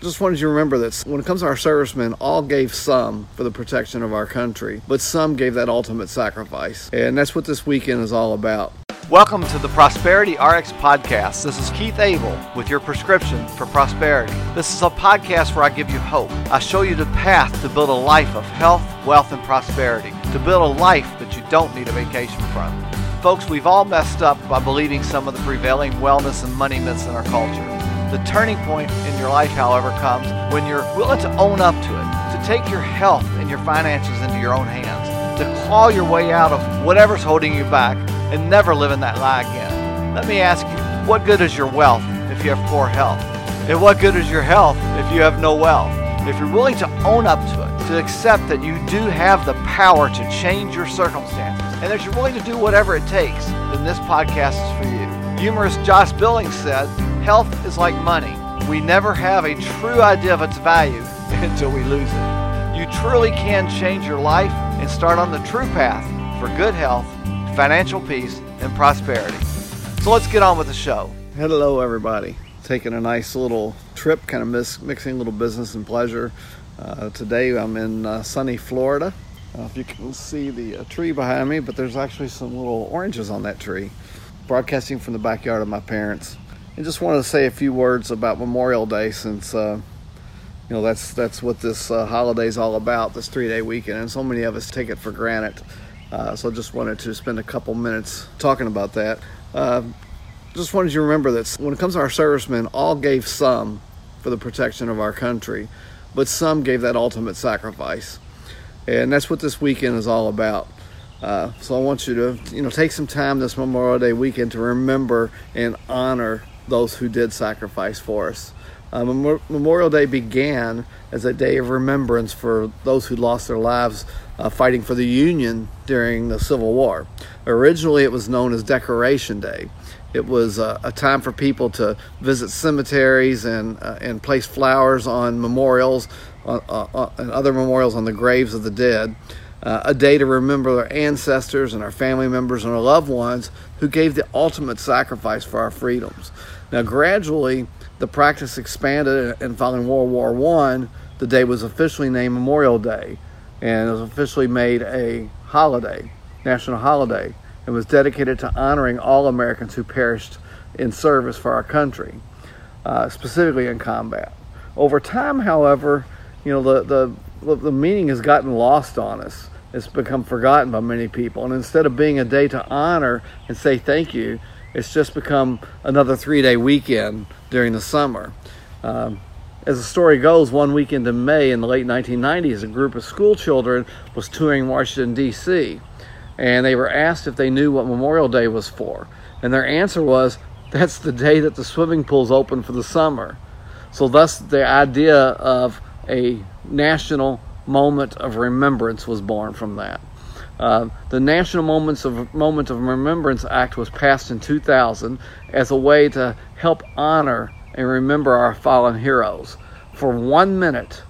just wanted you to remember that when it comes to our servicemen, all gave some for the protection of our country, but some gave that ultimate sacrifice. And that's what this weekend is all about. Welcome to the Prosperity RX podcast. This is Keith Abel with your prescription for prosperity. This is a podcast where I give you hope. I show you the path to build a life of health, wealth, and prosperity, to build a life that you don't need a vacation from. Folks, we've all messed up by believing some of the prevailing wellness and money myths in our culture. The turning point in your life, however, comes when you're willing to own up to it, to take your health and your finances into your own hands, to claw your way out of whatever's holding you back and never live in that lie again. Let me ask you, what good is your wealth if you have poor health? And what good is your health if you have no wealth? If you're willing to own up to it, to accept that you do have the power to change your circumstances, and that you're willing to do whatever it takes, then this podcast is for you. Humorist Josh Billings said, Health is like money. We never have a true idea of its value until we lose it. You truly can change your life and start on the true path for good health, financial peace, and prosperity. So let's get on with the show. Hello, everybody. Taking a nice little trip, kind of mix, mixing little business and pleasure. Uh, today I'm in uh, sunny Florida. Uh, if you can see the uh, tree behind me, but there's actually some little oranges on that tree. Broadcasting from the backyard of my parents, and just wanted to say a few words about Memorial Day, since uh, you know that's that's what this uh, holiday is all about. This three-day weekend, and so many of us take it for granted. Uh, so I just wanted to spend a couple minutes talking about that. Uh, just wanted you to remember that when it comes to our servicemen, all gave some for the protection of our country, but some gave that ultimate sacrifice and that's what this weekend is all about. Uh, so I want you to, you know, take some time this Memorial Day weekend to remember and honor those who did sacrifice for us. Uh, Memorial Day began as a day of remembrance for those who lost their lives uh, fighting for the Union during the Civil War. Originally, it was known as Decoration Day. It was uh, a time for people to visit cemeteries and uh, and place flowers on memorials uh, uh, and other memorials on the graves of the dead. A day to remember our ancestors and our family members and our loved ones who gave the ultimate sacrifice for our freedoms. Now, gradually, the practice expanded, and following World War One, the day was officially named Memorial Day, and it was officially made a holiday, national holiday, and was dedicated to honoring all Americans who perished in service for our country, uh, specifically in combat. Over time, however, you know the the the meaning has gotten lost on us. It's become forgotten by many people, and instead of being a day to honor and say thank you, it's just become another three-day weekend during the summer. Um, as the story goes, one weekend in May in the late 1990s, a group of school children was touring Washington, D.C., and they were asked if they knew what Memorial Day was for. And their answer was, that's the day that the swimming pools open for the summer. So, thus, the idea of a national moment of remembrance was born from that. Uh, the National Moments of of Remembrance Act was passed in 2000 as a way to help honor and remember our fallen heroes. For one minute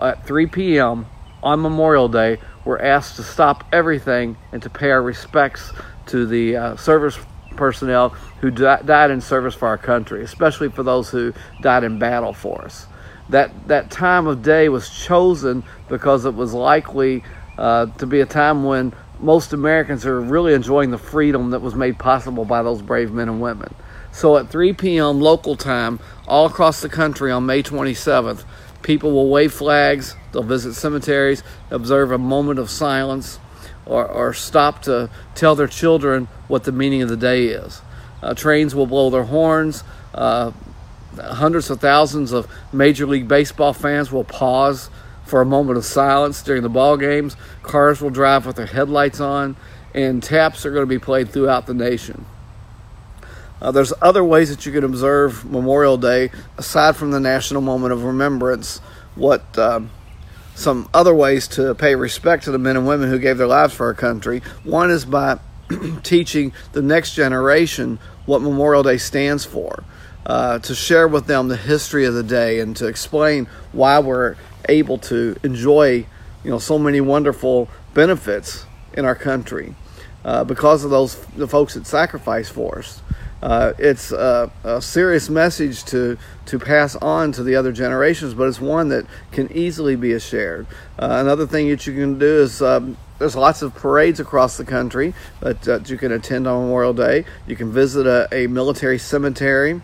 at 3 p.m. on Memorial Day, we're asked to stop everything and to pay our respects to the uh, service personnel who di- died in service for our country, especially for those who died in battle for us that that time of day was chosen because it was likely uh, to be a time when most Americans are really enjoying the freedom that was made possible by those brave men and women. So at 3 p.m. local time, all across the country on May 27th, people will wave flags, they'll visit cemeteries, observe a moment of silence, or, or stop to tell their children what the meaning of the day is. Uh, trains will blow their horns. Uh, hundreds of thousands of Major League Baseball fans will pause for a moment of silence during the ball games. Cars will drive with their headlights on, and taps are going to be played throughout the nation. Uh, there's other ways that you can observe Memorial Day aside from the national moment of remembrance. What um, some other ways to pay respect to the men and women who gave their lives for our country? One is by teaching the next generation what Memorial Day stands for uh, to share with them the history of the day and to explain why we're able to enjoy, you know, so many wonderful benefits in our country uh, because of those the folks that sacrificed for us. Uh, it's a, a, serious message to to pass on to the other generations, but it's one that can easily be shared. Uh, another thing that you can do is um, there's lots of parades across the country that, uh, you can attend on Memorial Day. You can visit a, a military cemetery.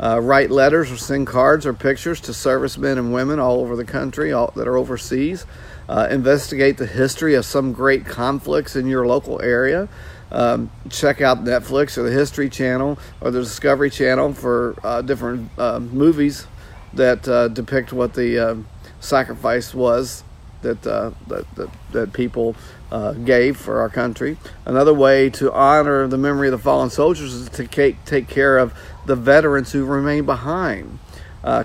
Uh, write letters or send cards or pictures to servicemen and women all over the country all, that are overseas. Uh, investigate the history of some great conflicts in your local area. Um, check out Netflix or the History Channel or the Discovery Channel for uh, different uh, movies that uh, depict what the uh, sacrifice was that, uh, that, that, that people uh, gave for our country. Another way to honor the memory of the fallen soldiers is to take, take care of the veterans who remain behind.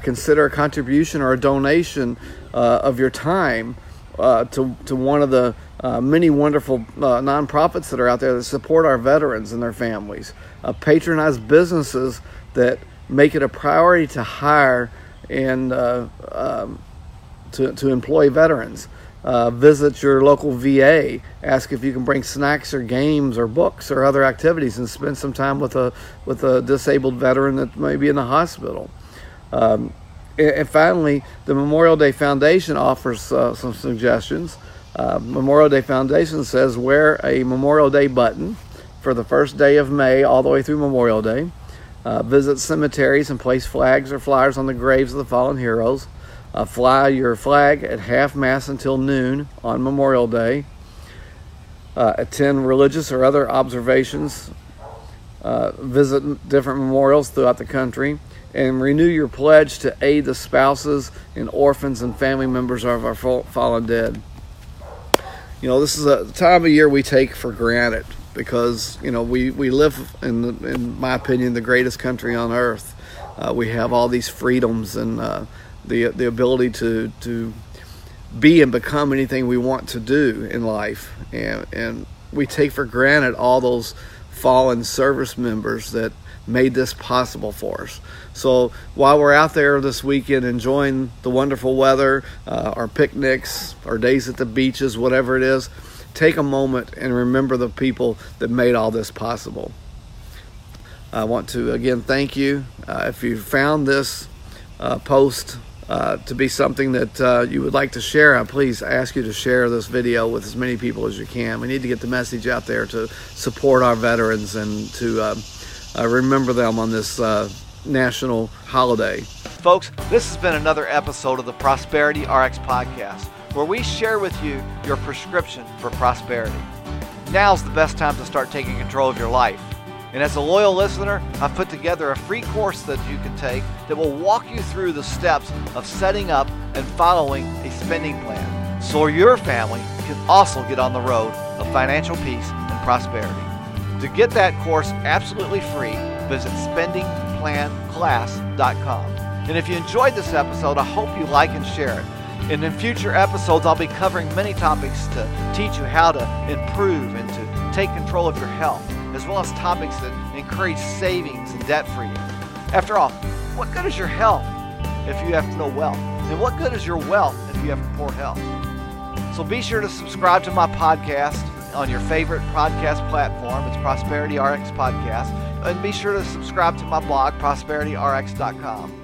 consider a contribution or a donation of your time to, to one of the uh, many wonderful uh, nonprofits that are out there that support our veterans and their families. Uh, patronize businesses that make it a priority to hire and uh, um, to, to employ veterans. Uh, visit your local VA. Ask if you can bring snacks or games or books or other activities, and spend some time with a with a disabled veteran that may be in the hospital. Um, and finally, the Memorial Day Foundation offers uh, some suggestions. Uh, Memorial Day Foundation says wear a Memorial Day button for the first day of May all the way through Memorial Day. Uh, visit cemeteries and place flags or flyers on the graves of the fallen heroes. Uh, fly your flag at half mast until noon on Memorial Day. Uh, attend religious or other observations. Uh, visit different memorials throughout the country and renew your pledge to aid the spouses and orphans and family members of our fallen dead you know, this is a time of year we take for granted because you know we we live in the, in my opinion the greatest country on earth. Uh, we have all these freedoms and uh, the the ability to to be and become anything we want to do in life, and and we take for granted all those fallen service members that made this possible for us. So while we're out there this weekend enjoying the wonderful weather, uh, our picnics, our days at the beaches, whatever it is, take a moment and remember the people that made all this possible. I want to again thank you. Uh, if you found this uh, post uh, to be something that uh, you would like to share, I please ask you to share this video with as many people as you can. We need to get the message out there to support our veterans and to uh, uh, remember them on this uh, national holiday. Folks, this has been another episode of the Prosperity RX podcast, where we share with you your prescription for prosperity. Now's the best time to start taking control of your life. And as a loyal listener, I've put together a free course that you can take that will walk you through the steps of setting up and following a spending plan so your family can also get on the road of financial peace and prosperity. To get that course absolutely free, visit spendingplanclass.com. And if you enjoyed this episode, I hope you like and share it. And in future episodes, I'll be covering many topics to teach you how to improve and to take control of your health, as well as topics that encourage savings and debt freeing. After all, what good is your health if you have no wealth? And what good is your wealth if you have poor health? So be sure to subscribe to my podcast on your favorite podcast platform. It's Prosperity RX Podcast. And be sure to subscribe to my blog, prosperityrx.com.